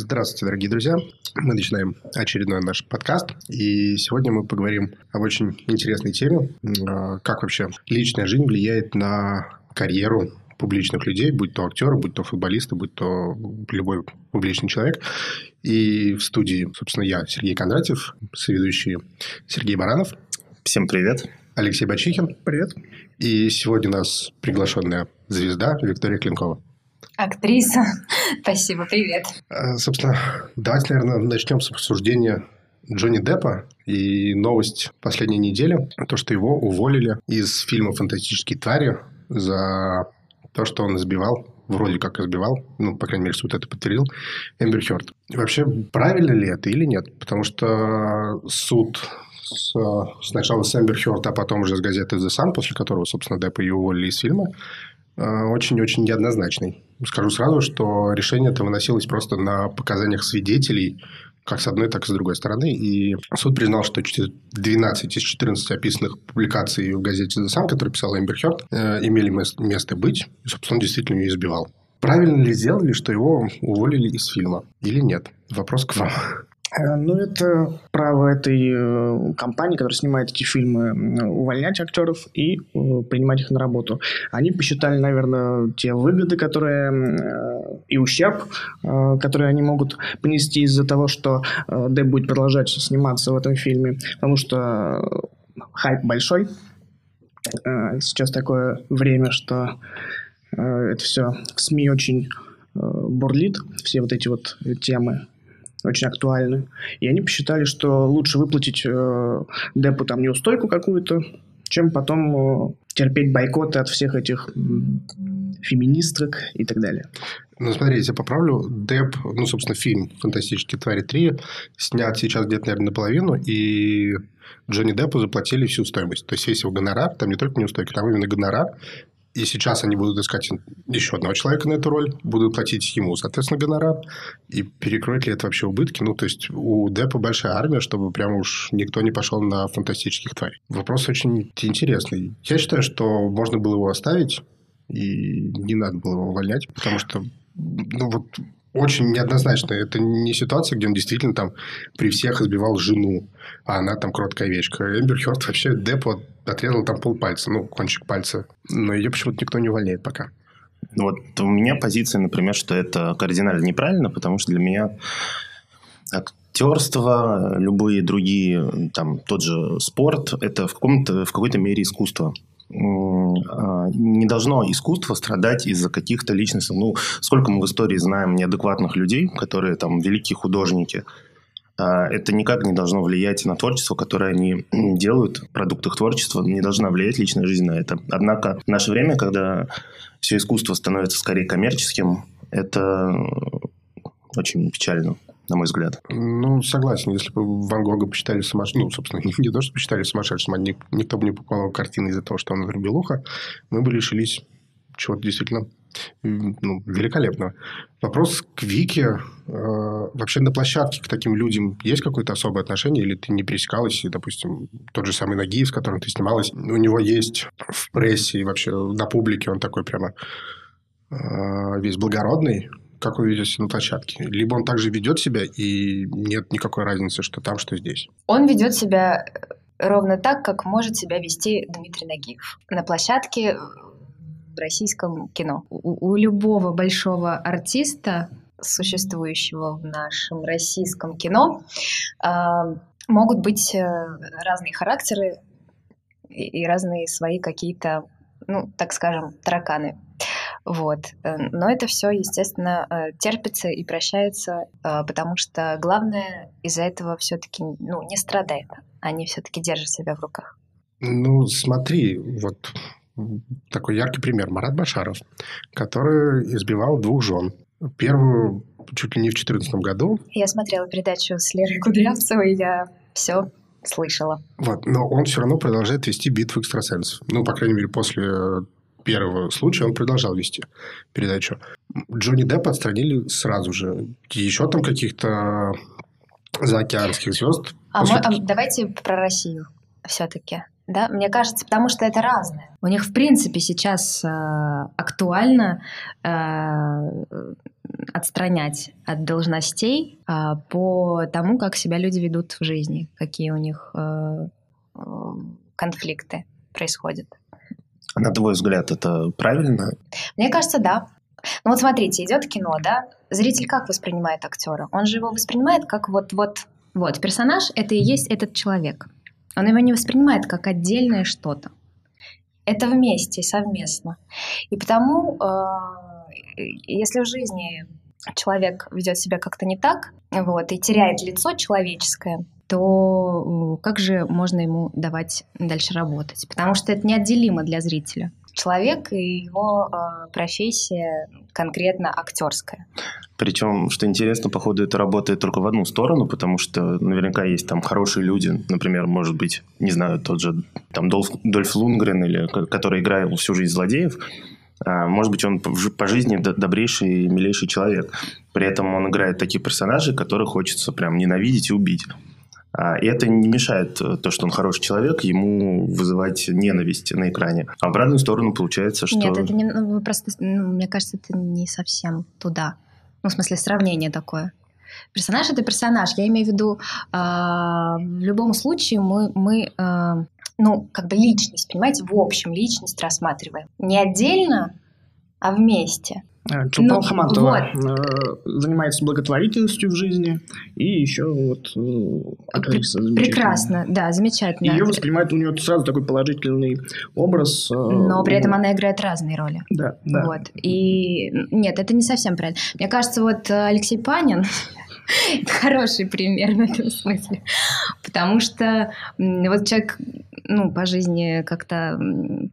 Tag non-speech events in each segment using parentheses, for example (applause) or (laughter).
Здравствуйте, дорогие друзья. Мы начинаем очередной наш подкаст. И сегодня мы поговорим об очень интересной теме. А, как вообще личная жизнь влияет на карьеру публичных людей, будь то актеры, будь то футболисты, будь то любой публичный человек. И в студии, собственно, я, Сергей Кондратьев, соведущий Сергей Баранов. Всем привет. Алексей Бачихин. Привет. И сегодня у нас приглашенная звезда Виктория Клинкова. Актриса. (laughs) Спасибо, привет. А, собственно, давайте, наверное, начнем с обсуждения Джонни Деппа и новость последней недели, то, что его уволили из фильма «Фантастические твари» за то, что он избивал, вроде как избивал, ну, по крайней мере, суд это подтвердил, Эмбер Хёрд. Вообще, правильно ли это или нет? Потому что суд с, сначала с Эмбер Хёрд, а потом уже с газеты The Sun, после которого, собственно, Деппа и уволили из фильма, э, очень-очень неоднозначный. Скажу сразу, что решение это выносилось просто на показаниях свидетелей, как с одной, так и с другой стороны. И суд признал, что 12 из 14 описанных публикаций в газете «The Sun», которые писала Эмбер Хёрд, э, имели место быть. И, собственно, действительно ее избивал. Правильно ли сделали, что его уволили из фильма? Или нет? Вопрос к вам. Э, ну, это право этой э, компании, которая снимает эти фильмы, увольнять актеров и э, принимать их на работу. Они посчитали, наверное, те выгоды, которые и ущерб, которые они могут понести из-за того, что Дэб будет продолжать сниматься в этом фильме, потому что хайп большой. Сейчас такое время, что это все в СМИ очень бурлит, все вот эти вот темы очень актуальны. И они посчитали, что лучше выплатить э, депу там неустойку какую-то, чем потом э, терпеть бойкоты от всех этих феминисток и так далее. Ну, смотрите, я поправлю. Деп, ну, собственно, фильм «Фантастические твари 3» снят сейчас где-то, наверное, наполовину, и Джонни Деппу заплатили всю стоимость. То есть, весь его гонорар, там не только неустойки, там именно гонорар, и сейчас они будут искать еще одного человека на эту роль, будут платить ему, соответственно, гонорар. И перекроет ли это вообще убытки? Ну, то есть, у Деппа большая армия, чтобы прям уж никто не пошел на фантастических тварей. Вопрос очень интересный. Я считаю, что можно было его оставить, и не надо было его увольнять, потому что ну, вот очень неоднозначно. Это не ситуация, где он действительно там при всех избивал жену, а она там кроткая овечка. Эмбер Хёрд вообще Деппо отрезал там полпальца, ну, кончик пальца. Но ее почему-то никто не увольняет пока. Вот у меня позиция, например, что это кардинально неправильно, потому что для меня актерство, любые другие, там, тот же спорт, это в, каком-то, в какой-то мере искусство. А, не должно искусство страдать из-за каких-то личностей. Ну, сколько мы в истории знаем неадекватных людей, которые там великие художники. А, это никак не должно влиять на творчество, которое они делают, в продуктах творчества, не должна влиять личная жизнь на это. Однако в наше время, когда все искусство становится скорее коммерческим, это очень печально на мой взгляд. Ну, согласен. Если бы Ван Гога посчитали сумасшедшим, ну, собственно, (laughs) не то, что посчитали сумасшедшим, а никто бы не покупал картины из-за того, что он отрубил ухо, мы бы лишились чего-то действительно ну, великолепного. Вопрос к Вике. Э, вообще на площадке к таким людям есть какое-то особое отношение? Или ты не пересекалась? И, допустим, тот же самый Нагиев, с которым ты снималась, у него есть в прессе и вообще на публике он такой прямо э, весь благородный, как вы ведете на площадке. Либо он также ведет себя, и нет никакой разницы, что там, что здесь. Он ведет себя ровно так, как может себя вести Дмитрий Нагиев. На площадке в российском кино. У, у любого большого артиста, существующего в нашем российском кино, э, могут быть э, разные характеры и, и разные свои какие-то, ну, так скажем, тараканы. Вот. Э, но это все, естественно, э, терпится и прощается, э, потому что главное из-за этого все-таки ну, не страдает. Они все-таки держат себя в руках. Ну, смотри, вот такой яркий пример. Марат Башаров, который избивал двух жен. Первую чуть ли не в 2014 году. Я смотрела передачу с Лерой Кудрявцевой, я все слышала. Вот, но он все равно продолжает вести битву экстрасенсов. Ну, по крайней мере, после первого случая он продолжал вести передачу. Джонни Деппа отстранили сразу же. Еще там каких-то заокеанских звезд. А, мы, а давайте про Россию все-таки. Да, мне кажется, потому что это разное. У них, в принципе, сейчас э, актуально э, отстранять от должностей э, по тому, как себя люди ведут в жизни, какие у них э, э, конфликты происходят. На твой взгляд, это правильно? Мне кажется, да. Ну вот смотрите, идет кино, да? Зритель как воспринимает актера? Он же его воспринимает как вот вот вот персонаж это и есть этот человек. Он его не воспринимает как отдельное что-то. Это вместе, совместно. И потому, э, если в жизни человек ведет себя как-то не так, вот, и теряет лицо человеческое, то как же можно ему давать дальше работать? Потому что это неотделимо для зрителя. Человек и его э, профессия конкретно актерская. Причем, что интересно, походу, это работает только в одну сторону, потому что наверняка есть там хорошие люди, например, может быть, не знаю, тот же там Дольф, Дольф Лунгрен, или, который играет всю жизнь злодеев, а, может быть, он по жизни добрейший и милейший человек. При этом он играет такие персонажи, которых хочется прям ненавидеть и убить. А, и это не мешает э, то, что он хороший человек, ему вызывать ненависть на экране. А в обратную сторону получается, что... Нет, это не, ну, просто, ну, мне кажется, это не совсем туда. Ну, в смысле, сравнение такое. Персонаж это персонаж. Я имею в виду, э, в любом случае мы, мы э, ну, как бы личность, понимаете, в общем личность рассматриваем. Не отдельно, а вместе. Чулпан ну, Хаматова вот. Э, занимается благотворительностью в жизни и еще вот э, актриса Прекрасно, да, замечательно. Ее воспринимают, у нее сразу такой положительный образ. Э, Но при этом она играет разные роли. Да, да. Вот. И нет, это не совсем правильно. Мне кажется, вот Алексей Панин, (laughs) это хороший пример в этом смысле. Потому что вот человек ну, по жизни как-то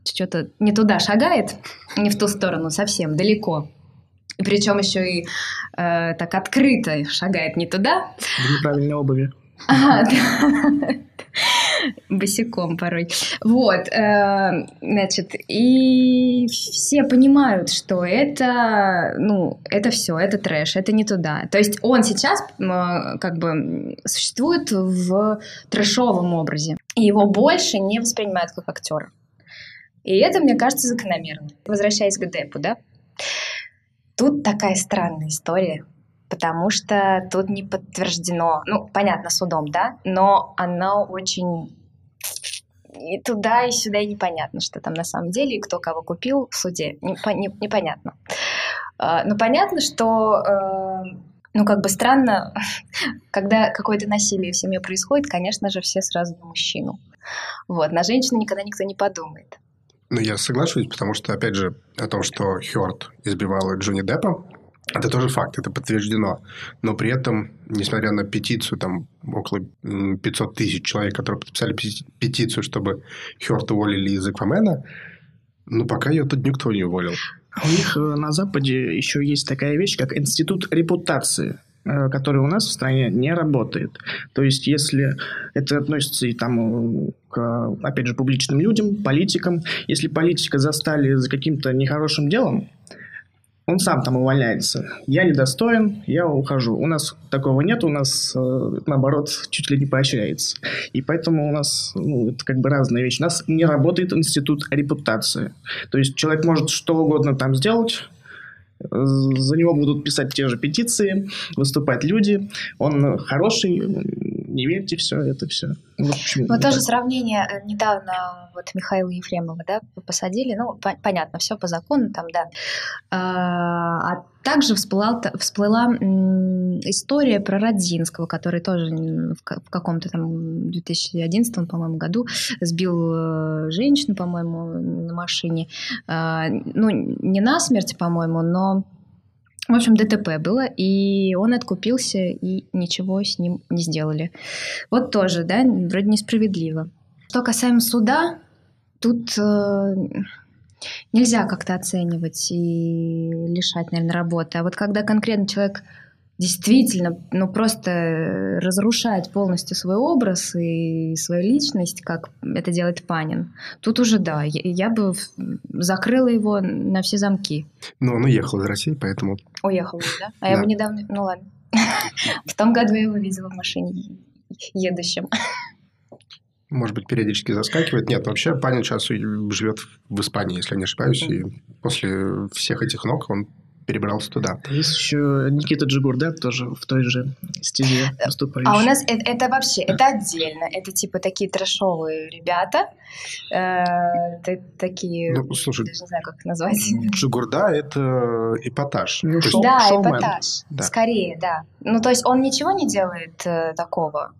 что-то не туда шагает, не в ту сторону совсем, далеко. И причем еще и э, так открыто шагает не туда. В неправильной обуви. Ага, (laughs) да. Босиком порой. Вот, э, значит, и все понимают, что это, ну, это все, это трэш, это не туда. То есть он сейчас э, как бы существует в трэшовом образе, и его больше не воспринимают как актера. И это, мне кажется, закономерно. Возвращаясь к Депу, да, Тут такая странная история, потому что тут не подтверждено, ну, понятно, судом, да, но оно очень и туда, и сюда, и непонятно, что там на самом деле, и кто кого купил в суде, непонятно. А, но понятно, что, э, ну, как бы странно, (laughs) когда какое-то насилие в семье происходит, конечно же, все сразу на мужчину. Вот, на женщину никогда никто не подумает. Ну, я соглашусь, потому что, опять же, о том, что Хёрд избивала Джонни Деппа, это тоже факт, это подтверждено. Но при этом, несмотря на петицию, там около 500 тысяч человек, которые подписали петицию, чтобы Хёрд уволили из Аквамена, ну, пока ее тут никто не уволил. А у них э, на Западе еще есть такая вещь, как институт репутации. Э, который у нас в стране не работает. То есть, если это относится и там к, опять же, публичным людям, политикам, если политика застали за каким-то нехорошим делом, он сам там увольняется. Я недостоин, я ухожу. У нас такого нет, у нас, э, наоборот, чуть ли не поощряется. И поэтому у нас, ну, это как бы разные вещи. У нас не работает институт репутации. То есть человек может что угодно там сделать, за него будут писать те же петиции, выступать люди. Он хороший, не верьте, все это все. В общем, вот тоже сравнение э, недавно вот Михаила Ефремова, да, посадили, ну, по- понятно, все по закону там, да. А, а также всплыла, всплыла история про Родзинского, который тоже в, в каком-то там 2011, по-моему, году сбил э, женщину, по-моему, на машине. А, ну, не насмерть, по-моему, но в общем, ДТП было, и он откупился, и ничего с ним не сделали. Вот тоже, да, вроде несправедливо. Что касаемо суда, тут э, нельзя как-то оценивать и лишать, наверное, работы. А вот когда конкретно человек действительно, ну, просто разрушает полностью свой образ и свою личность, как это делает Панин. Тут уже, да, я, я бы закрыла его на все замки. Но он уехал из России, поэтому... Уехал, да? А да. я бы недавно... Ну, ладно. (laughs) В том году я его видела в машине едущем. Может быть, периодически заскакивает. Нет, вообще Панин сейчас живет в Испании, если я не ошибаюсь. И после всех этих ног он перебрался туда. Есть еще Никита Джигурдет тоже в той же стезе выступающий. А у нас это, это вообще, это отдельно. Это типа такие трэшовые ребята. Э, такие, ну, слушай, даже не знаю, как их назвать. Джигурда – это эпатаж. Ну, шоу- да, шоумен. эпатаж. Да. Скорее, да. Ну, то есть он ничего не делает э, такого,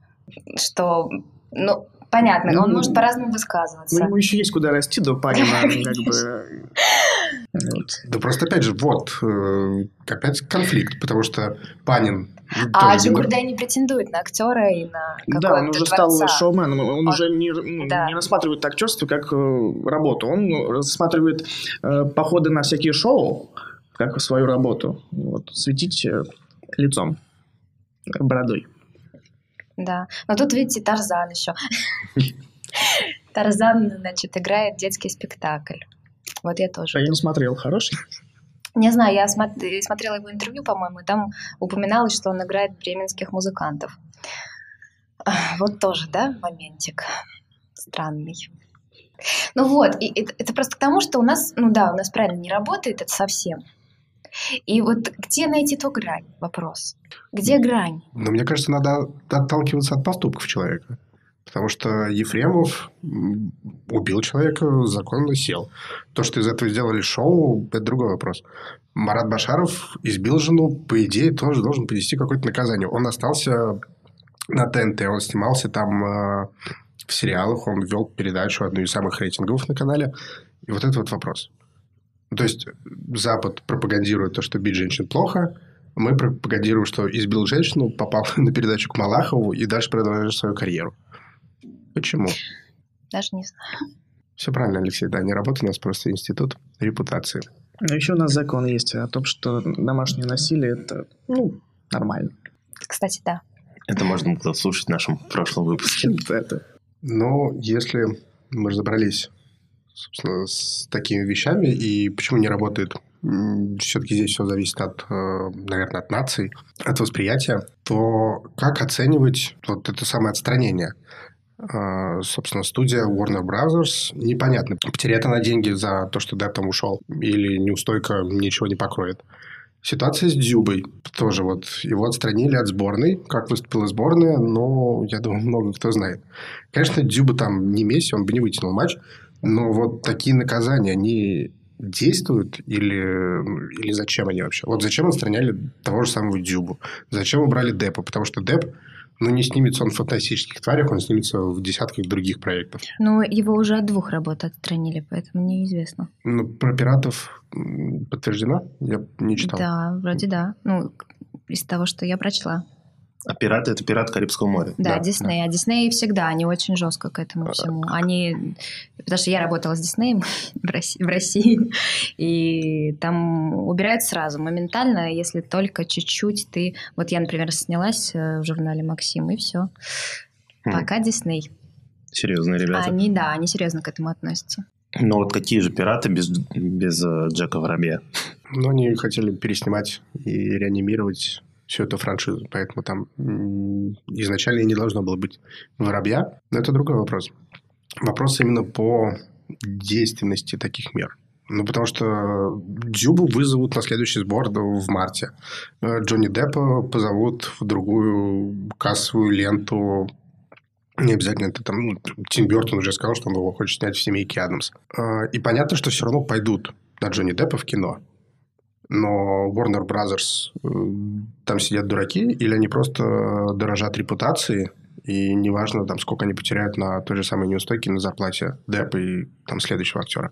что, ну, понятно, Ну, он может по-разному Ну, высказываться. ему еще есть куда расти до Панина, как бы. (laughs) Вот. Да просто, опять же, вот, э, опять конфликт, потому что Панин А Джигурдай не претендует на актера и на Да, он уже стал творца. шоуменом. Он, Он- уже не, ну, да. не рассматривает актерство как э, работу. Он ну, рассматривает э, походы на всякие шоу как свою работу. Вот, светить лицом, бородой. Да. Но тут, видите, Тарзан еще. (laughs) Тарзан, значит, играет детский спектакль. Вот я тоже. Я не смотрел. Хороший? Не знаю, я смо- смотрела его интервью, по-моему, и там упоминалось, что он играет бременских музыкантов. Вот тоже, да, моментик странный. Ну вот, и это, это просто к тому, что у нас, ну да, у нас правильно не работает это совсем. И вот где найти ту грань? Вопрос. Где грань? Но мне кажется, надо отталкиваться от поступков человека. Потому что Ефремов убил человека, законно сел. То, что из этого сделали шоу, это другой вопрос. Марат Башаров избил жену, по идее, тоже должен понести какое-то наказание. Он остался на ТНТ, он снимался там э, в сериалах, он вел передачу, одну из самых рейтинговых на канале. И вот это вот вопрос. То есть Запад пропагандирует то, что бить женщин плохо, мы пропагандируем, что избил женщину, попал (laughs) на передачу к Малахову и дальше продолжаешь свою карьеру. Почему? Даже не знаю. Все правильно, Алексей, да, не работа у нас просто институт репутации. Но еще у нас закон есть о том, что домашнее насилие это ну, нормально. Кстати, да. Это можно было слушать в нашем прошлом выпуске. (laughs) Это. Но если мы разобрались, собственно, с такими вещами, и почему не работает, все-таки здесь все зависит от, э, наверное, от наций, от восприятия, то как оценивать вот это самое отстранение? Э, Собственно, студия Warner Brothers, непонятно, потеряет она деньги за то, что Депп там ушел, или неустойка ничего не покроет. Ситуация с Дзюбой тоже вот. Его отстранили от сборной. Как выступила сборная, но я думаю, много кто знает. Конечно, Дзюба там не Месси, он бы не вытянул матч. Но вот такие наказания, они действуют или, или зачем они вообще? Вот зачем отстраняли того же самого Дзюбу? Зачем убрали Деппа? Потому что Депп, ну, не снимется он в фантастических тварях, он снимется в десятках других проектов. Ну, его уже от двух работ отстранили, поэтому неизвестно. Ну, про пиратов подтверждено? Я не читал. Да, вроде да. Ну, из того, что я прочла. А пираты – это пират Карибского моря. Да, Да, Дисней. А Дисней всегда, они очень жестко к этому всему. Они, потому что я работала с Диснеем (laughs) в России, в России, и там убирают сразу, моментально, если только чуть-чуть ты... Вот я, например, снялась э, в журнале «Максим», и все. Хм. Пока Дисней. Серьезные ребята. Они, да, они серьезно к этому относятся. Но вот какие же пираты без, без э, Джека Воробья? Но они хотели переснимать и реанимировать всю эту франшизу. Поэтому там изначально не должно было быть воробья. Но это другой вопрос. Вопрос именно по действенности таких мер. Ну, потому что Дзюбу вызовут на следующий сбор в марте. Э, Джонни Деппа позовут в другую кассовую ленту. Не обязательно это там... ну, Тим Бертон уже сказал, что он его хочет снять в «Семейке Адамс». Э, И понятно, что все равно пойдут на Джонни Деппа в кино. Но Warner Brothers, э, там сидят дураки, или они просто дорожат репутацией, и неважно, там, сколько они потеряют на той же самой неустойке на зарплате Деппа и там следующего актера.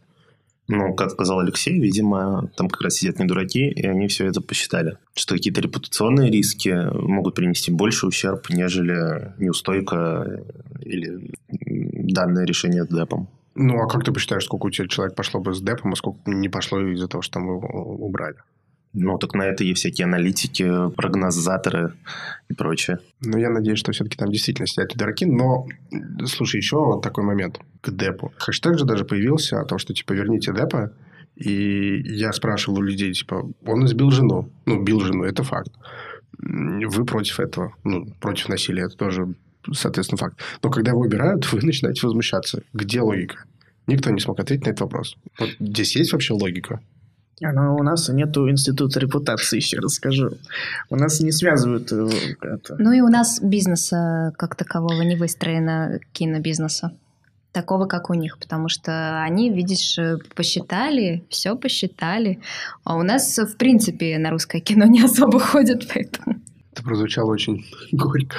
Ну, как сказал Алексей, видимо, там как раз сидят не дураки, и они все это посчитали. Что какие-то репутационные риски могут принести больше ущерб, нежели неустойка или данное решение с Депом. Ну, а как ты посчитаешь, сколько у тебя человек пошло бы с Деппом, а сколько не пошло из-за того, что там его убрали? Ну, так на это есть всякие аналитики, прогнозаторы и прочее. Ну, я надеюсь, что все-таки там действительно сидят дураки. Но, слушай, еще вот такой момент к Депу. Хэштег же даже появился о том, что, типа, верните Депа. И я спрашивал у людей, типа, он избил жену. Ну, бил жену, это факт. Вы против этого. Ну, против насилия. Это тоже соответственно, факт. Но когда его убирают, (laughs) вы начинаете возмущаться. Где логика? Никто не смог ответить на этот вопрос. Вот здесь есть вообще логика? Но у нас нету института репутации, (laughs) еще раз скажу. У нас не связывают э, это. Ну и у нас бизнеса как такового не выстроено, кинобизнеса. Такого, как у них, потому что они, видишь, э, посчитали, все посчитали. А у нас, в принципе, на русское кино (laughs) не особо ходят, поэтому... Это прозвучало очень (laughs) горько.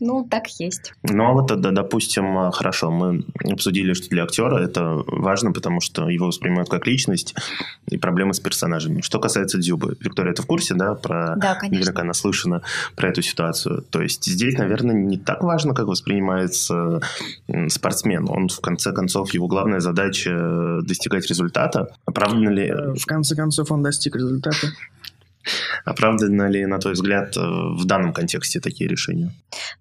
Ну, так есть. Ну, а вот, да, допустим, а, хорошо, мы обсудили, что для актера это важно, потому что его воспринимают как личность и проблемы с персонажами. Что касается Дзюбы, Виктория, ты в курсе, да, про... Да, конечно. Наверняка наслышана про эту ситуацию. То есть здесь, наверное, не так важно, как воспринимается спортсмен. Он, в конце концов, его главная задача э, достигать результата. Оправдано ли... Э, в конце концов, он достиг результата. Оправданы ли, на твой взгляд, э, в данном контексте такие решения?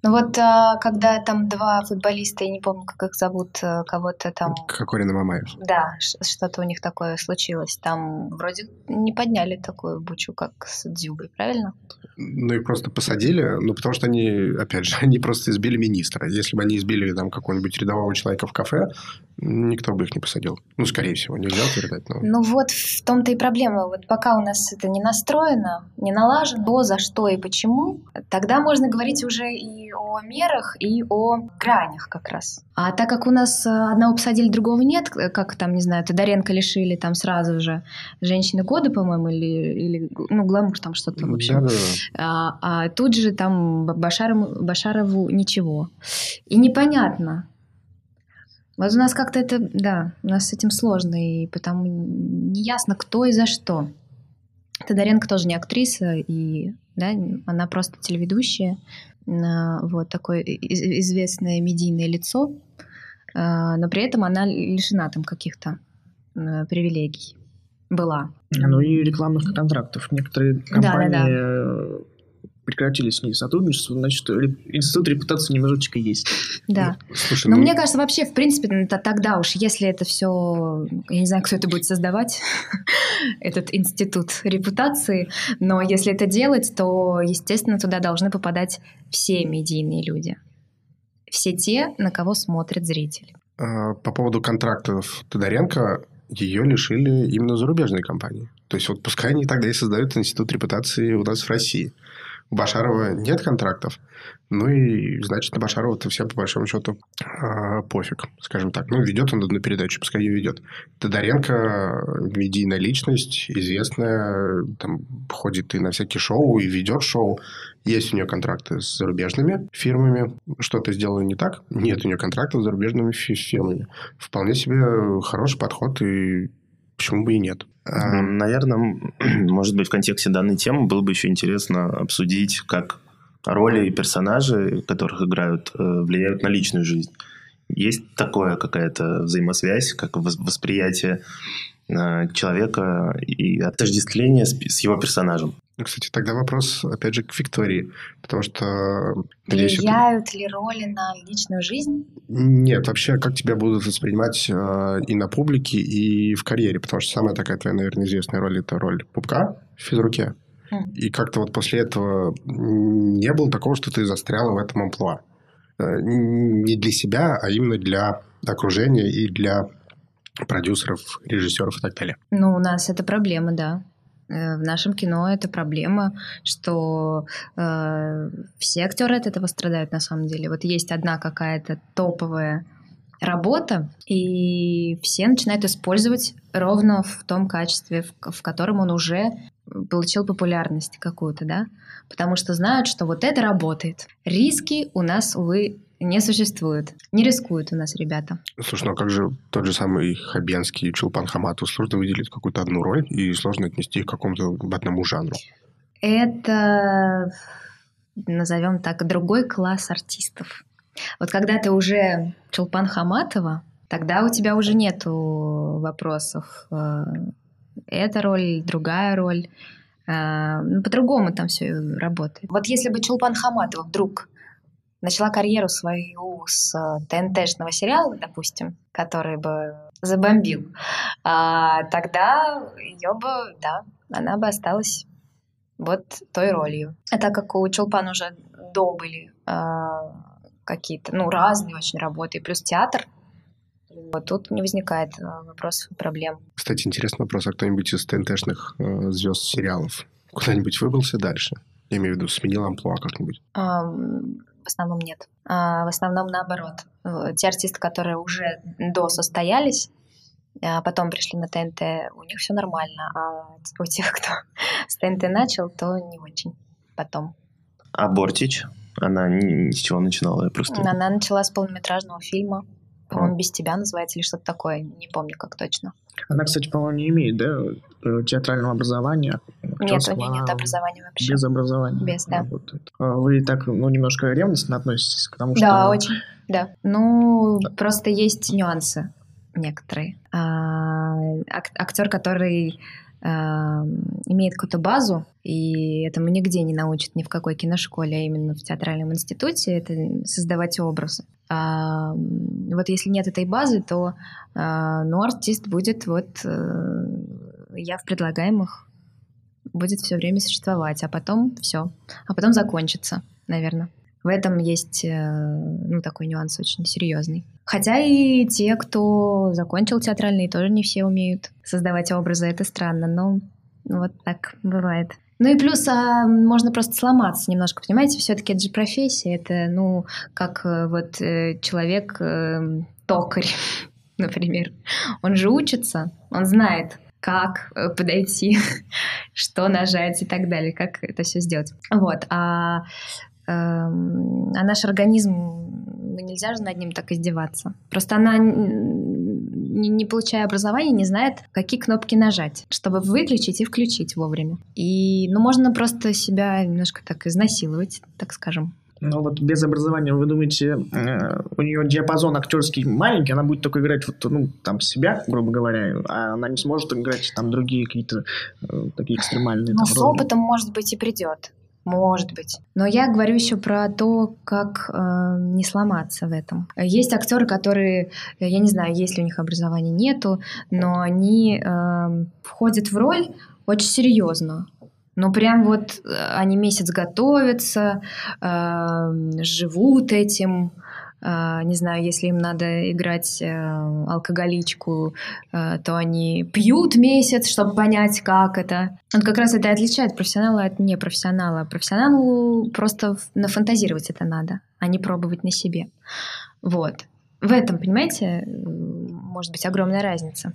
Ну вот, а, когда там два футболиста, я не помню, как их зовут, э, кого-то там... Кокорин и Мамаев. Да, что-то у них такое случилось. Там вроде не подняли такую бучу, как с Дзюбой, правильно? Ну, их просто посадили, ну, потому что они, опять же, (laughs) они просто избили министра. Если бы они избили там какого-нибудь рядового человека в кафе, никто бы их не посадил. Ну, скорее всего, нельзя утверждать. Но... Ну, вот в том-то и проблема. Вот пока у нас это не настроено, не налажено, то за что и почему, тогда можно говорить уже и о мерах, и о гранях как раз. А так как у нас э, одного посадили, другого нет, как там, не знаю, Тодоренко лишили там сразу же женщины года, по-моему, или, или ну, гламур там что-то, в общем. Да, да, да. А, а тут же там Башарову, Башарову ничего. И непонятно, вот у нас как-то это, да, у нас с этим сложно, и потому не ясно, кто и за что. Тодоренко тоже не актриса, и да, она просто телеведущая, вот такое известное медийное лицо, а, но при этом она лишена там каких-то привилегий была. Ну и рекламных контрактов. Некоторые компании да, да, да прекратили с ней сотрудничество, значит, институт репутации немножечко есть. Да. Слушай, Но ну... мне кажется, вообще, в принципе, это тогда уж, если это все, я не знаю, кто это будет создавать, (laughs) этот институт репутации, но если это делать, то, естественно, туда должны попадать все медийные люди. Все те, на кого смотрит зритель. А, по поводу контрактов Тодоренко, ее лишили именно зарубежные компании. То есть вот пускай они тогда и создают институт репутации у нас в России. У Башарова нет контрактов. Ну и, значит, на Башарова-то всем, по большому счету, э, пофиг, скажем так. Ну, ведет он одну передачу, пускай ее ведет. Тодоренко – медийная личность, известная, там, ходит и на всякие шоу, и ведет шоу. Есть у нее контракты с зарубежными фирмами. Что-то сделано не так? Нет у нее контрактов с зарубежными фирмами. Вполне себе хороший подход, и почему бы и нет. Наверное, (clears throat) может быть, в контексте данной темы было бы еще интересно обсудить, как роли и персонажи, которых играют, э, влияют на личную жизнь. Есть такое какая-то взаимосвязь, как восприятие э, человека и отождествление с его персонажем. Кстати, тогда вопрос, опять же, к Виктории, потому что... Влияют это... ли роли на личную жизнь? Нет, вообще, как тебя будут воспринимать э, и на публике, и в карьере, потому что самая такая твоя, наверное, известная роль – это роль пупка в физруке. Mm. И как-то вот после этого не было такого, что ты застряла в этом амплуа. Э, не для себя, а именно для окружения и для продюсеров, режиссеров и так далее. Ну, у нас это проблема, да. Э, в нашем кино это проблема, что э, все актеры от этого страдают на самом деле. Вот есть одна какая-то топовая работа, и все начинают использовать ровно в том качестве, в, в котором он уже получил популярность какую-то, да, потому что знают, что вот это работает. Риски у нас, увы, не существует. Не рискуют у нас ребята. Слушай, ну а как же тот же самый Хабенский и Чулпан Хаматов? Сложно выделить какую-то одну роль и сложно отнести их к какому-то одному жанру. Это, назовем так, другой класс артистов. Вот когда ты уже Чулпан Хаматова, тогда у тебя уже нету вопросов. Э, эта роль, другая роль. Э, ну, по-другому там все работает. Вот если бы Чулпан Хаматова вдруг начала карьеру свою с э, ТНТшного сериала, допустим, который бы забомбил, а, тогда ее бы, да, она бы осталась вот той ролью. А так как у Чулпан уже до были а, какие-то, ну, разные очень работы, плюс театр. Вот тут не возникает э, вопросов и проблем. Кстати, интересный вопрос. А кто-нибудь из ТНТшных э, звезд сериалов куда-нибудь выбрался дальше? Я имею в виду, сменил амплуа как-нибудь? А, в основном нет. А, в основном наоборот. Те артисты, которые уже до состоялись, а потом пришли на ТНТ, у них все нормально, а (laughs) у тех, кто (laughs) с ТНТ начал, то не очень потом. А Бортич? Она ни, с чего начинала? Я просто... Она начала с полнометражного фильма. По-моему, «Без тебя» называется или что-то такое. Не помню, как точно. Она, кстати, по-моему, не имеет, да, э, театрального образования? Нет, у нее нет образования вообще. Без образования? Без, да. А вы так, ну, немножко ревностно относитесь к тому, что... Да, очень, да. Ну, просто есть нюансы некоторые. А, актер, который имеет какую-то базу, и этому нигде не научат ни в какой киношколе, а именно в театральном институте, это создавать образы. А, вот если нет этой базы, то а, ну, артист будет вот э, я в предлагаемых будет все время существовать, а потом все, а потом закончится, наверное. В этом есть э, ну, такой нюанс очень серьезный. Хотя и те, кто закончил театральный, тоже не все умеют создавать образы. Это странно, но вот так бывает. Ну и плюс а, можно просто сломаться немножко, понимаете? Все-таки это же профессия. Это, ну, как э, вот э, человек э, токарь, (laughs) например. Он же учится, он знает, как э, подойти, (laughs) что нажать и так далее, как это все сделать. Вот. А Эм, а наш организм, ну, нельзя же над ним так издеваться. Просто она, не, не получая образования, не знает, какие кнопки нажать, чтобы выключить и включить вовремя. И, ну, можно просто себя немножко так изнасиловать, так скажем. Ну вот без образования, вы думаете, э, у нее диапазон актерский маленький, она будет только играть вот, ну, там, себя, грубо говоря, а она не сможет играть там другие какие-то э, такие экстремальные Но там, с роли. опытом, может быть, и придет. Может быть. Но я говорю еще про то, как э, не сломаться в этом. Есть актеры, которые, я не знаю, есть ли у них образования, нету, но они э, входят в роль очень серьезно. Ну, прям вот э, они месяц готовятся, э, живут этим, а, не знаю, если им надо играть э, алкоголичку, э, то они пьют месяц, чтобы понять, как это. Он как раз это отличает профессионала от непрофессионала. Профессионалу просто нафантазировать это надо, а не пробовать на себе. Вот. В этом, понимаете, может быть огромная разница.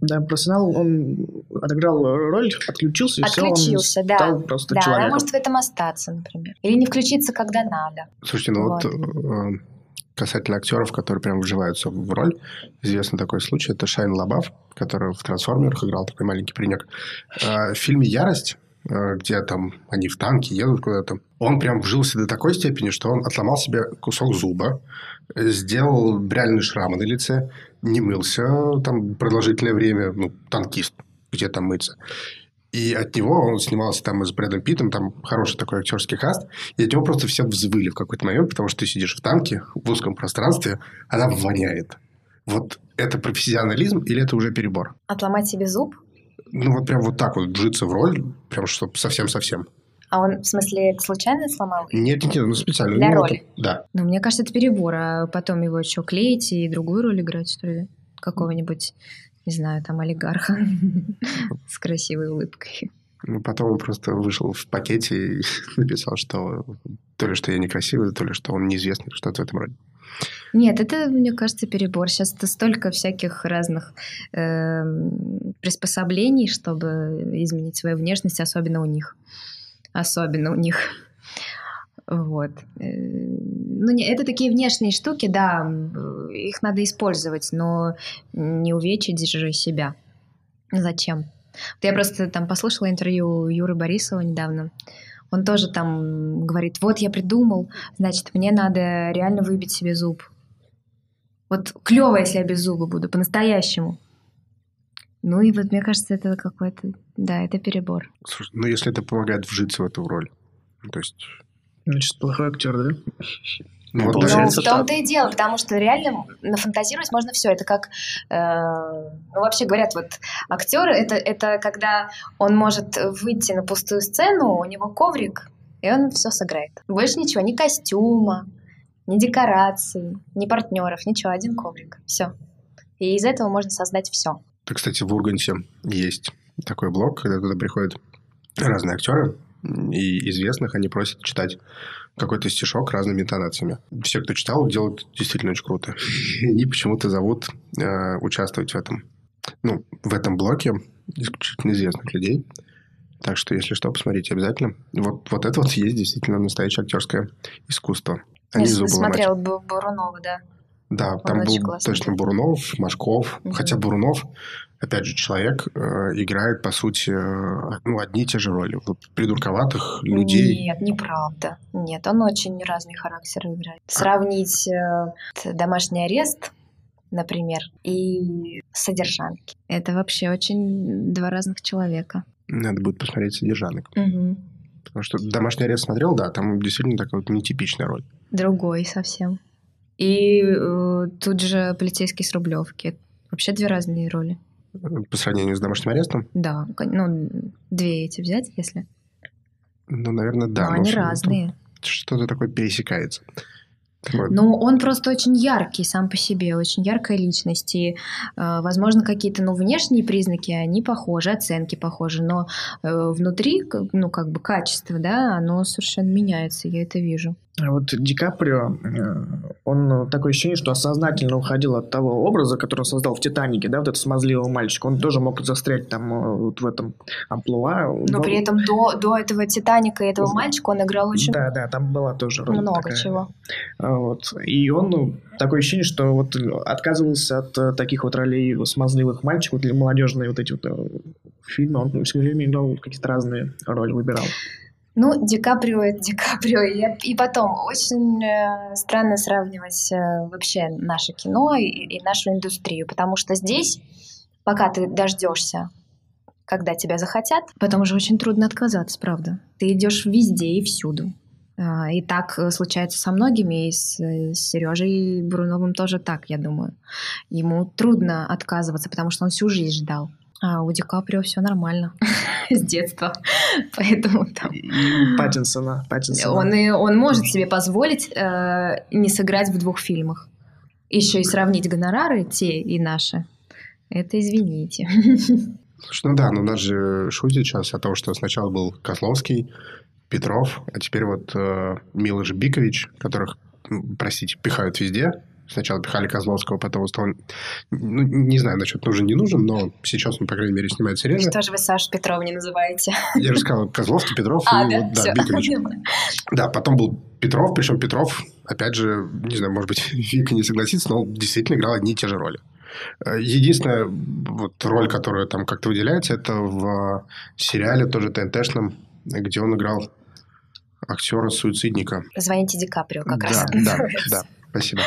Да, профессионал, он отыграл роль, отключился, и отключился, все, он да. стал просто да, человеком. она может в этом остаться, например. Или не включиться, когда надо. Слушайте, ну вот, вот касательно актеров, которые прям вживаются в роль. Известный такой случай. Это Шайн Лабаф, который в «Трансформерах» играл такой маленький паренек. А, в фильме «Ярость», а, где там они в танке едут куда-то, он прям вжился до такой степени, что он отломал себе кусок зуба, сделал реальные шрамы на лице, не мылся там продолжительное время, ну, танкист, где там мыться. И от него он снимался там с Брэдом Питтом, там хороший такой актерский каст, и от него просто все взвыли в какой-то момент, потому что ты сидишь в танке в узком пространстве, она воняет. Вот это профессионализм или это уже перебор? Отломать себе зуб? Ну, вот прям вот так вот вжиться в роль, прям чтобы совсем-совсем. А он, в смысле, случайно сломал? Нет, нет, нет, ну специально. Для ну, роли? Это, да. Ну, мне кажется, это перебор. А потом его еще клеить и другую роль играть, что ли? Какого-нибудь не знаю, там олигарха (laughs) с красивой улыбкой. Ну, потом он просто вышел в пакете и (laughs) написал, что то ли что я некрасивый, то ли что он неизвестный, что-то в этом роде. Нет, это, мне кажется, перебор. Сейчас это столько всяких разных э, приспособлений, чтобы изменить свою внешность, особенно у них. Особенно у них. Вот. Э, ну, это такие внешние штуки, да, их надо использовать, но не увечить же себя. Зачем? Вот я просто там послушала интервью Юры Борисова недавно. Он тоже там говорит, вот я придумал, значит, мне надо реально выбить себе зуб. Вот клево, если я без зуба буду, по-настоящему. Ну и вот мне кажется, это какой-то, да, это перебор. Слушай, ну если это помогает вжиться в эту роль, то есть Значит, плохой актер, да? Ну, вот, ну в том-то и дело, потому что реально нафантазировать можно все. Это как, э, ну, вообще говорят, вот актеры, это, это когда он может выйти на пустую сцену, у него коврик, и он все сыграет. Больше ничего, ни костюма, Ни декораций, ни партнеров, ничего, один коврик. Все. И из этого можно создать все. Так, кстати, в Урганте есть такой блог, когда туда приходят разные актеры, и известных они просят читать какой-то стишок разными интонациями. Все, кто читал, делают действительно очень круто. (laughs) И почему-то зовут э, участвовать в этом. Ну, в этом блоке исключительно известных людей. Так что, если что, посмотрите обязательно. Вот, вот это вот есть действительно настоящее актерское искусство. Они Я смотрел Бурунова, да. Да, Он там был классный. точно Бурунов, Машков. Угу. Хотя Бурунов, опять же, человек э, играет, по сути, э, ну, одни и те же роли. Придурковатых людей. Нет, неправда. Нет, он очень разные характеры играет. А. Сравнить э, домашний арест например, и содержанки. Это вообще очень два разных человека. Надо будет посмотреть содержанок. Угу. Потому что домашний арест смотрел, да, там действительно такая вот нетипичная роль. Другой совсем. И э, тут же полицейский с Рублевки. Вообще две разные роли. По сравнению с домашним арестом? Да, ну, две эти взять, если. Ну, наверное, да. Но, они разные. Что-то такое пересекается. Ну, он просто очень яркий сам по себе, очень яркая личность. И, э, возможно, какие-то ну, внешние признаки, они похожи, оценки похожи, но э, внутри, ну, как бы качество, да, оно совершенно меняется, я это вижу. А вот Ди Каприо, э, он такое ощущение, что осознательно уходил от того образа, который он создал в «Титанике», да, вот этот смазливого мальчика. Он тоже мог застрять там э, вот в этом амплуа. Но, но... при этом до, до этого «Титаника» и этого мальчика он играл очень... Да, да, там была тоже Много такая. чего. А вот. И он, ну, такое ощущение, что вот отказывался от э, таких вот ролей смазливых мальчиков или молодежные вот эти вот фильмы. Он все время играл какие-то разные роли, выбирал. Ну, Ди Каприо — это Ди Каприо. И, потом, очень э, странно сравнивать э, вообще наше кино и, и нашу индустрию, потому что здесь, пока ты дождешься, когда тебя захотят, потом уже очень трудно отказаться, правда. Ты идешь везде и всюду. А, и так э, случается со многими, и с Сережей Бруновым тоже так, я думаю. Ему трудно отказываться, потому что он всю жизнь ждал. А у Ди Каприо все нормально (laughs) с детства, поэтому там... И Паттинсона, Паттинсона. Он, и, он может себе позволить э, не сыграть в двух фильмах. Еще и сравнить гонорары те и наши. Это извините. Слушай, ну да, но нас же шутит сейчас о том, что сначала был Козловский, Петров, а теперь вот э, Милош Бикович, которых, простите, пихают везде, Сначала пихали Козловского, потом стал... Ну, не знаю, насчет нужен, не нужен, но сейчас он, по крайней мере, снимается реже. Что же вы Сашу Петров не называете? Я же сказал, Козловский, Петров а, и да? Вот, да, Бикович. Да, потом был Петров, причем Петров, опять же, не знаю, может быть, (laughs) Вика не согласится, но он действительно играл одни и те же роли. Единственная вот роль, которая там как-то выделяется, это в сериале тоже ТНТшном, где он играл актера-суицидника. Звоните Ди Каприо как да, раз. Да, (laughs) да, спасибо.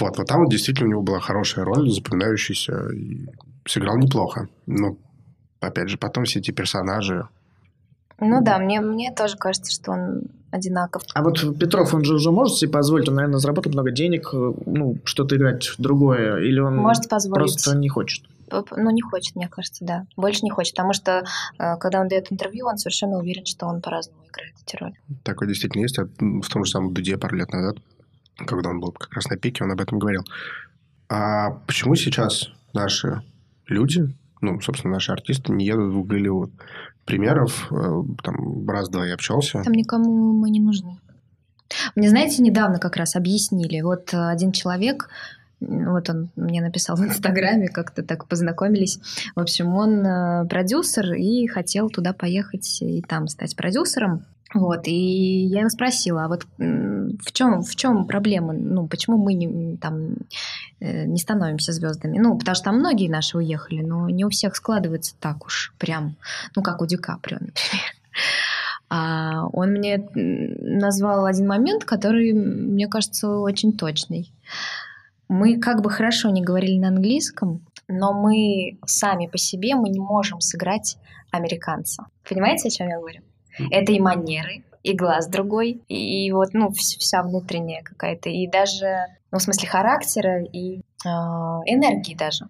Вот, вот там вот действительно у него была хорошая роль, запоминающаяся, и сыграл неплохо. Но, опять же, потом все эти персонажи... Ну да, мне, мне тоже кажется, что он одинаков. А вот Петров, он же уже может себе позволить, он, наверное, заработает много денег, ну, что-то играть в другое, или он может позволить. просто не хочет? Ну, не хочет, мне кажется, да. Больше не хочет, потому что, э, когда он дает интервью, он совершенно уверен, что он по-разному играет эти роли. Такое действительно есть. В том же самом «Дуде» пару лет назад когда он был как раз на пике, он об этом говорил. А почему сейчас наши люди, ну, собственно, наши артисты не едут в Голливуд? Примеров, э, там, раз-два я общался. Там никому мы не нужны. Мне, знаете, недавно как раз объяснили. Вот один человек, вот он мне написал в Инстаграме, как-то так познакомились. В общем, он э, продюсер и хотел туда поехать и там стать продюсером. Вот, и я его спросила, а вот в чем, в чем проблема? Ну, почему мы не, там, э, не становимся звездами? Ну, потому что там многие наши уехали, но не у всех складывается так уж прям, ну, как у Ди Каприо, например. (laughs) А он мне назвал один момент, который, мне кажется, очень точный. Мы как бы хорошо не говорили на английском, но мы сами по себе мы не можем сыграть американца. Понимаете, о чем я говорю? Это и манеры, и глаз другой, и вот, ну, вся внутренняя какая-то, и даже, ну, в смысле характера, и э, энергии даже.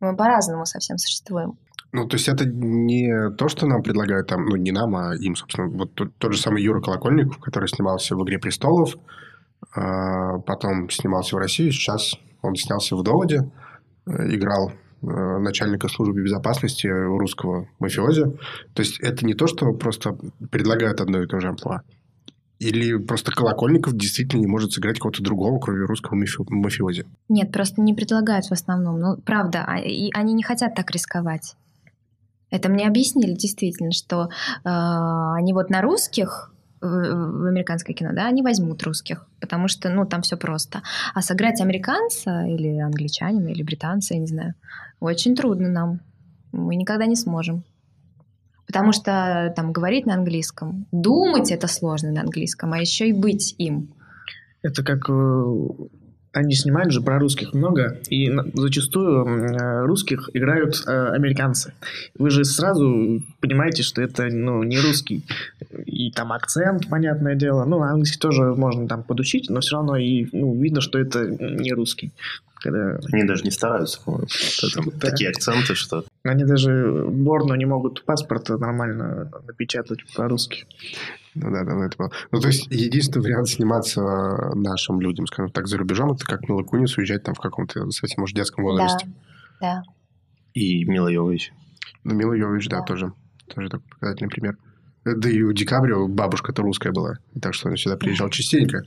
Мы по-разному совсем существуем. Ну, то есть это не то, что нам предлагают там, ну, не нам, а им, собственно. Вот тот, тот же самый Юра Колокольников, который снимался в «Игре престолов», А, потом снимался в России. Сейчас он снялся в «Доводе». Э, играл э, начальника службы безопасности русского мафиози. То есть это не то, что просто предлагают одно и то же амплуа. Или просто Колокольников действительно не может сыграть кого-то другого, кроме русского мафи- мафиози? Нет, просто не предлагают в основном. Ну, правда, а- и они не хотят так рисковать. Это мне объяснили действительно, что э, они вот на русских в, американское кино, да, они возьмут русских, потому что, ну, там все просто. А сыграть американца или англичанина или британца, я не знаю, очень трудно нам. Мы никогда не сможем. Потому что там говорить на английском, думать это сложно на английском, а еще и быть им. Это как э, они снимают же про русских много, и зачастую м, русских играют э, американцы. Вы же сразу понимаете, что это ну, не русский. И там акцент, понятное дело. Ну, английский тоже можно там подучить, но все равно и ну, видно, что это не русский. Когда Они даже не стараются, по-моему. Да. Такие акценты, что... они даже Борну не могут паспорт нормально напечатать по-русски. Ну да, да, это было. Ну, то есть, единственный вариант сниматься нашим людям, скажем так, за рубежом, это как Мила Кунис уезжать там в каком-то совсем уж детском возрасте. Да, да. И Мила Йовович. Ну, Мила Йовович, да, Да. тоже. Тоже такой показательный пример. Да и у Ди Каприо бабушка-то русская была. Так что он сюда приезжал частенько.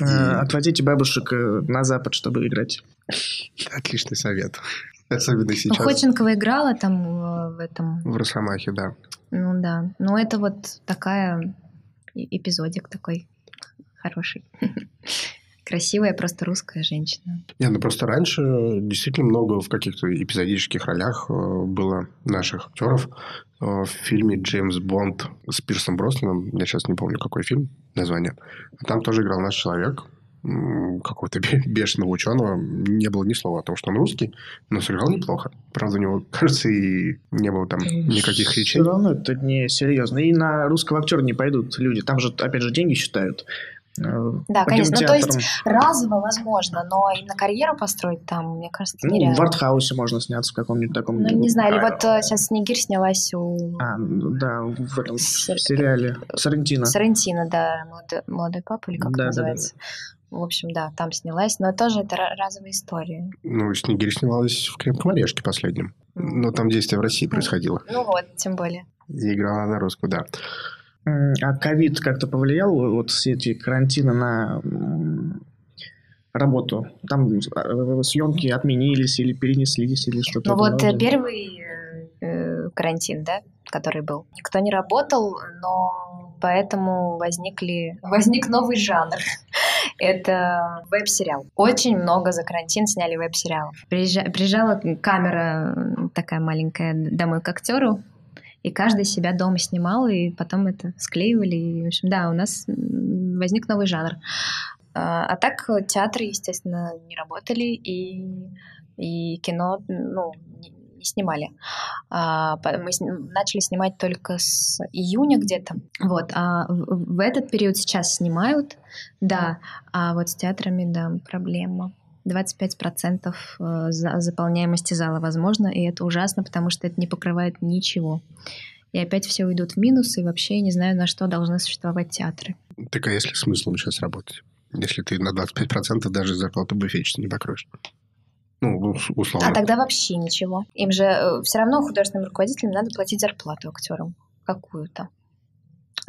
Э, Отводите бабушек э, на запад, чтобы играть. (laughs) Отличный совет. Особенно Ну, сейчас. Ходченкова играла там э, в этом, В Росомахе, да. ну да. Но это вот такая эпизодик такой хороший. (laughs) Красивая просто русская женщина. Не, ну просто раньше действительно много в каких-то эпизодических ролях э, было наших актеров. Э, В фильме «Джеймс Бонд» с Пирсом Броснаном, я сейчас не помню, какой фильм, название, там тоже играл наш человек, какого-то бе- бешеного ученого. Не было ни слова о том, что он русский, но сыграл неплохо. Правда, у него, (laughs) кажется, и не было там никаких речей. Все равно это не серьезно. И на русского актера не пойдут люди. Там же, опять же, деньги считают. Э, Да, конечно. Ну, то есть разово возможно, но именно карьеру построить там, мне кажется, Ну, нереально. в артхаусе можно сняться в каком-нибудь таком... Ну, не знаю, или А, вот э, сейчас Снегирь снялась у А, ну, да, в этом Сер- сериале Сарантино. Сарантино, да, молодой, молодой папа, или как Да, это да, да, называется. В общем, да, там снялась, но тоже это ра- разовая история. Ну, Снегирь снималась в «Крепком орешке» последнем. Но там действие в России происходило. Ну вот, тем более. И играла на русскую, да. А ковид как-то повлиял, вот все эти карантины на работу? Там э, съемки отменились или перенеслись, или что-то? Ну вот этом э, первый э, карантин, да, который был. Никто не работал, но поэтому возникли... (laughs) Возник новый жанр. (laughs) Это веб-сериал. Очень много за карантин сняли веб-сериалов. Приезжа- Приезжала камера такая маленькая домой к актеру, и каждый себя дома снимал, и потом это склеивали. И, в общем, да, у нас возник новый жанр. А а так театры, естественно, не работали, и, и кино, ну, не, снимали. А, мы начали снимать только с июня где-то. Вот. А в этот период сейчас снимают, да. А вот с театрами, да, проблема. 25% э, за- заполняемости зала возможно, и это ужасно, потому что это не покрывает ничего. И опять все уйдут в минус, и вообще я не знаю, на что должны существовать театры. Так а если смыслом сейчас работать? Если ты на 25% даже зарплату буфетчицы не покроешь. Ну, ус- условно. А тогда вообще ничего. Им же все равно художественным руководителям надо платить зарплату актерам какую-то.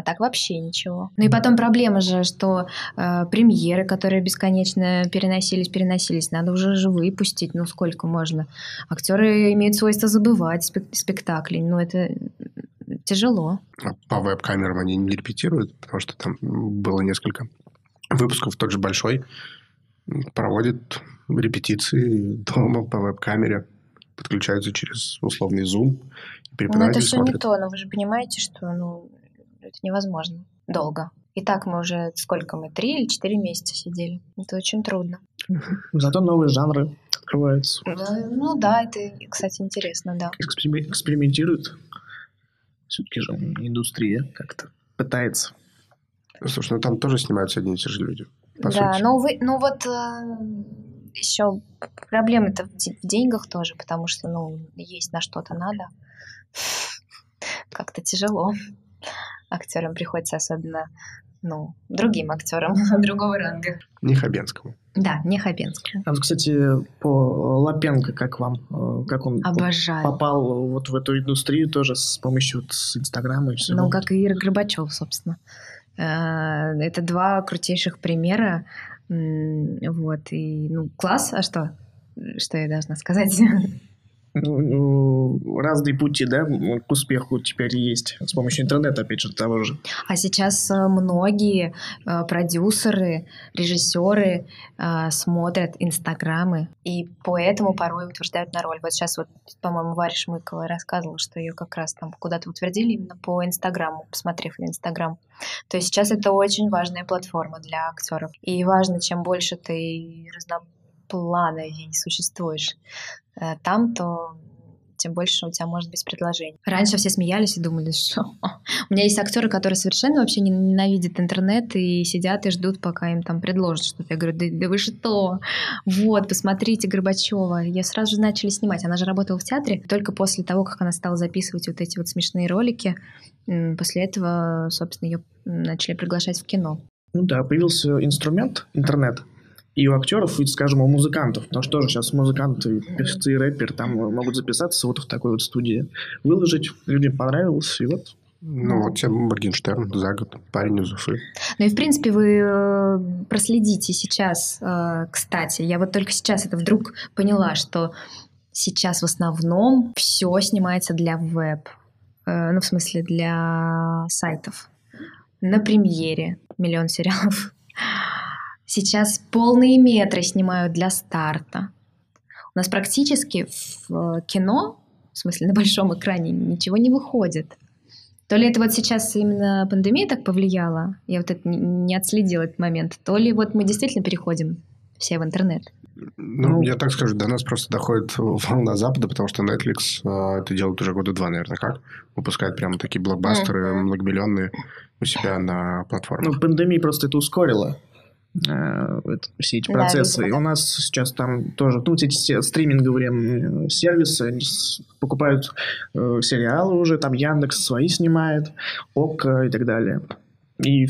А так вообще ничего. Ну и потом проблема же, что э, премьеры, которые бесконечно переносились, переносились, надо уже же выпустить, ну сколько можно. Актеры имеют свойство забывать спек- спектакли, ну это тяжело. А По веб-камерам они не репетируют, потому что там было несколько выпусков. Тот же Большой проводит репетиции дома по веб-камере, подключаются через условный Zoom. и Ну это все не смотрит. то, но вы же понимаете, что ну, это невозможно долго. И так мы уже сколько мы, три или четыре месяца сидели. Это очень трудно. Зато новые жанры открываются. Ну, ну да, это, кстати, интересно, да. Экспериме- Экспериментируют. Все-таки же индустрия как-то пытается. Слушай, ну там тоже снимаются одни и те же люди. По да, сути. ну, вы, ну вот еще проблемы-то в деньгах тоже, потому что, ну, есть на что-то надо. Как-то тяжело. Актерам приходится особенно ну, другим актерам (laughs) другого ранга. Не Хабенскому. Да, не Хабенскому. А вот, кстати, по Лапенко, как вам? э, Как он Обожаю. попал вот в эту индустрию тоже с помощью вот с Инстаграма и всего? Ну, как и Ира Горбачев, собственно. Э, Это два крутейших примера. Вот, и, ну, класс, а что? Что я должна сказать? (laughs) Ну, разные пути, да, к успеху теперь есть с помощью интернета, опять же, того же. А сейчас э, многие э, продюсеры, режиссеры э, смотрят инстаграмы и поэтому порой утверждают на роль. Вот сейчас вот, по-моему, Варя Шмыкова рассказывала, что ее как раз там куда-то утвердили именно по инстаграму, посмотрев инстаграм. То есть сейчас это очень важная платформа для актеров. И важно, чем больше ты разноплановей существуешь э, там, то тем больше у тебя может быть предложений. Раньше все смеялись и думали, (laughs) что... У меня есть актеры, которые совершенно вообще не- ненавидят интернет и сидят и ждут, пока им там предложат что-то. Я говорю, да, да вы что? Вот, посмотрите Горбачева. Ее сразу же начали снимать. Она же работала в театре. Только после того, как она стала записывать вот эти вот смешные ролики, после этого, собственно, ее начали приглашать в кино. Ну да, появился инструмент, интернет, и у актеров, и, скажем, у музыкантов. Потому что тоже сейчас музыканты, певцы и рэперы там могут записаться вот в такой вот студии, выложить, людям понравилось, и вот Ну, вот тебе Моргенштерн за год, парень из Уфы. Ну и, в принципе, вы э, проследите сейчас, э, кстати, я вот только сейчас это вдруг поняла, что сейчас в основном все снимается для веб, Э, ну, в смысле, для сайтов. На премьере миллион сериалов. Сейчас полные метры снимают для старта. У нас практически в э, кино, в смысле на большом экране, ничего не выходит. То ли это вот сейчас именно пандемия так повлияла, я вот это не- отследила этот момент, то ли вот мы действительно переходим все в интернет. Ну, Ну. я так скажу, до нас просто доходит волна Запада, потому что Netflix э, это делает уже года два, наверное, как? Выпускает прямо такие блокбастеры многомиллионные у себя на платформах. Ну, пандемия просто это ускорила. Э, все эти Да, процессы. видимо, И у нас сейчас там тоже, ну, вот эти все стриминговые сервисы, покупают э, сериалы уже, там Яндекс свои снимает, ОК и так далее. И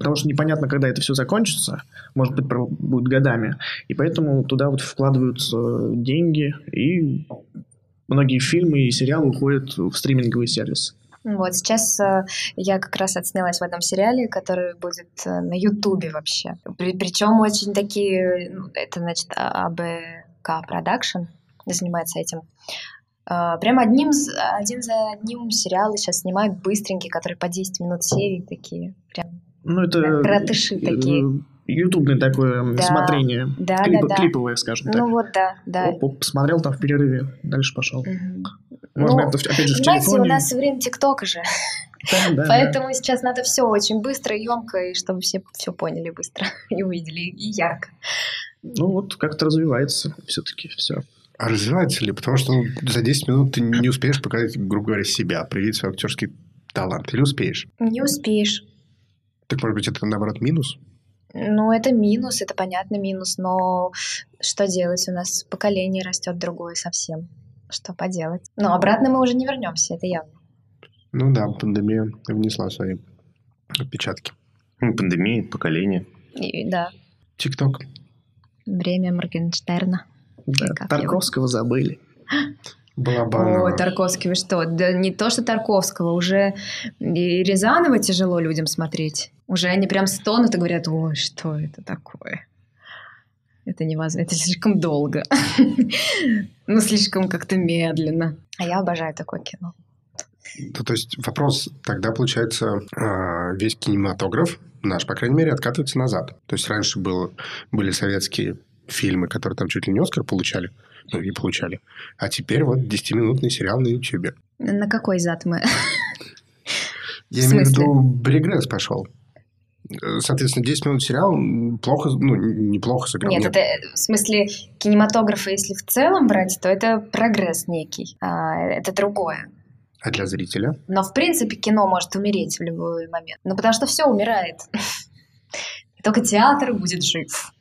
потому что непонятно, когда это все закончится, может быть, будет годами. И поэтому туда вот вкладываются деньги, и многие фильмы и сериалы уходят в стриминговый сервис. Вот сейчас э, я как раз отснялась в одном сериале, который будет э, на Ютубе вообще. причем очень такие, ну, это значит А- АБК Продакшн занимается этим. Э, Прям одним, один за одним сериалы сейчас снимают быстренькие, которые по 10 минут серии такие. Прям. Ну, это... Кратыши э, такие. Ютубное такое Да. смотрение. Да, Клипы- да, да. Клиповое, скажем так. Ну вот да, да. Оп, оп, посмотрел там в перерыве, дальше пошел. Мгм. Можно Ну, это, опять же, в Понимаете, у телефоне. нас время ТикТока же. Да, да, да. Поэтому сейчас надо все очень быстро, емко, и чтобы все все поняли быстро (laughs) и увидели, и ярко. Ну, вот как-то развивается все-таки все. А развивается ли? Потому что ну, за 10 минут ты не успеешь показать, грубо говоря, себя, проявить свой актерский талант. Или успеешь? Не успеешь. Так, может быть, это, наоборот, минус? Ну, это минус, это понятно минус, но что делать? У нас поколение растет другое совсем. Что поделать? Но обратно мы уже не вернемся, это явно. Ну да, пандемия внесла свои отпечатки. Ну, Пандемия, поколение. И, да, ТикТок. время Моргенштерна. Да, Тарковского забыли. (gasps) Балабанова. Ой, Тарковский, вы что? Да не то, что Тарковского, уже и Рязанова тяжело людям смотреть. Уже они прям стонут и говорят, ой, что это такое? Это невозможно, это слишком долго. (laughs) Ну, слишком как-то медленно. А я обожаю такое кино. Ну, то есть вопрос тогда получается а, весь кинематограф наш, по крайней мере, откатывается назад. То есть раньше было, были советские фильмы, которые там чуть ли не Оскар получали, ну и получали. А теперь вот 10-минутный сериал на Ютьюбе. На какой зад мы? Я имею в виду, регресс пошел. Э, Соответственно, 10 минут сериал плохо, ну, неплохо сыграл. Нет, это в смысле кинематографа, если в целом брать, то это прогресс некий. А, Это другое. А для зрителя? Но, в принципе, кино может умереть в любой момент. Ну, потому что все умирает. (laughs) Только театр будет жив.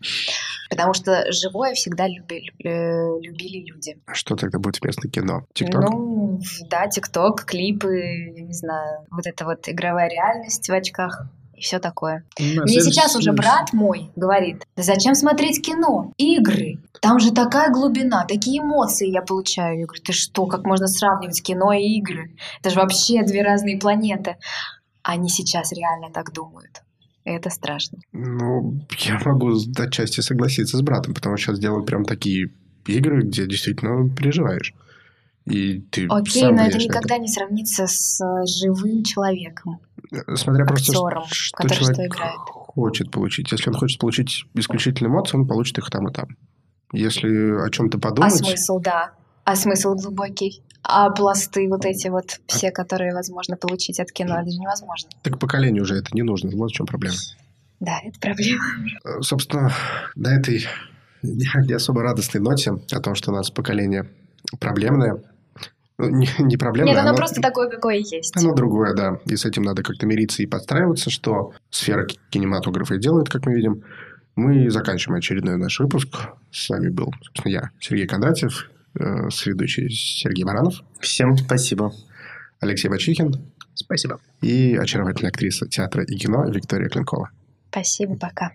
Потому что живое всегда люби- э, любили люди. А что тогда будет вместо кино? ТикТок? Ну, да, ТикТок, клипы, я не знаю, вот эта вот игровая реальность в очках и все такое. Да, Мне следующий- сейчас уже брат мой говорит, да зачем смотреть кино? Игры. Там же такая глубина, такие эмоции я получаю. Я говорю, ты что, как можно сравнивать кино и игры? Это же вообще две разные планеты. Они сейчас реально так думают. И это страшно. Ну, я могу отчасти согласиться с братом, потому что сейчас делают прям такие игры, где действительно переживаешь. И ты Окей, но это на никогда не сравнится с живым человеком. Смотря просто, актером, что что человек играет. хочет получить. Если он хочет получить исключительно эмоции, он получит их там и там. Если о чем-то А подумать... смысл, да. А смысл глубокий. А пласты вот эти вот, все, которые возможно получить от кино, это же невозможно. Так поколению уже это не нужно. Вот в чем проблема. Да, это проблема. Э, Собственно, на этой не особо радостной ноте о том, что у нас поколение проблемное. Ну, не, (laughs) не проблемное, Нет, оно оно- просто такое, какое есть. Оно другое, да. И с этим надо как-то мириться и подстраиваться, что сфера ки- кинематографа и делает, как мы видим. Мы заканчиваем очередной наш выпуск. С вами был, собственно, я, Сергей Кондратьев, э, соведущий Сергей Баранов, Всем спасибо. Алексей Бачихин Спасибо. и очаровательная актриса театра и кино Виктория Клинкова. Спасибо, пока.